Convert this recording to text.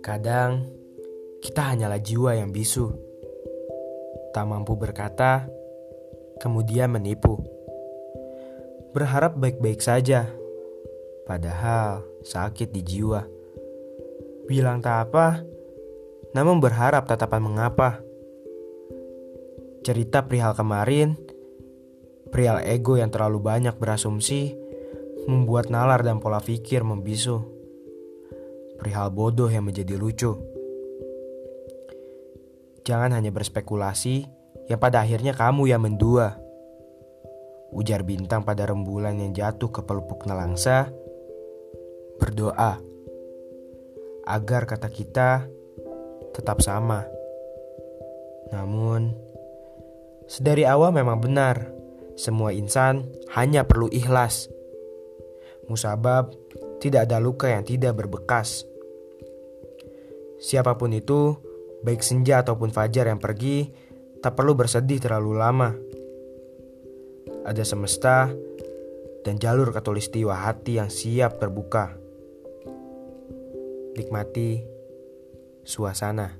Terkadang kita hanyalah jiwa yang bisu, tak mampu berkata, kemudian menipu. Berharap baik-baik saja, padahal sakit di jiwa. Bilang tak apa, namun berharap tatapan mengapa. Cerita perihal kemarin, perihal ego yang terlalu banyak berasumsi, membuat nalar dan pola pikir membisu perihal bodoh yang menjadi lucu. Jangan hanya berspekulasi yang pada akhirnya kamu yang mendua. Ujar bintang pada rembulan yang jatuh ke pelupuk nelangsa. Berdoa agar kata kita tetap sama. Namun, sedari awal memang benar, semua insan hanya perlu ikhlas. Musabab, tidak ada luka yang tidak berbekas. Siapa pun itu, baik senja ataupun fajar yang pergi, tak perlu bersedih terlalu lama. Ada semesta dan jalur katulistiwa hati yang siap terbuka. Nikmati suasana.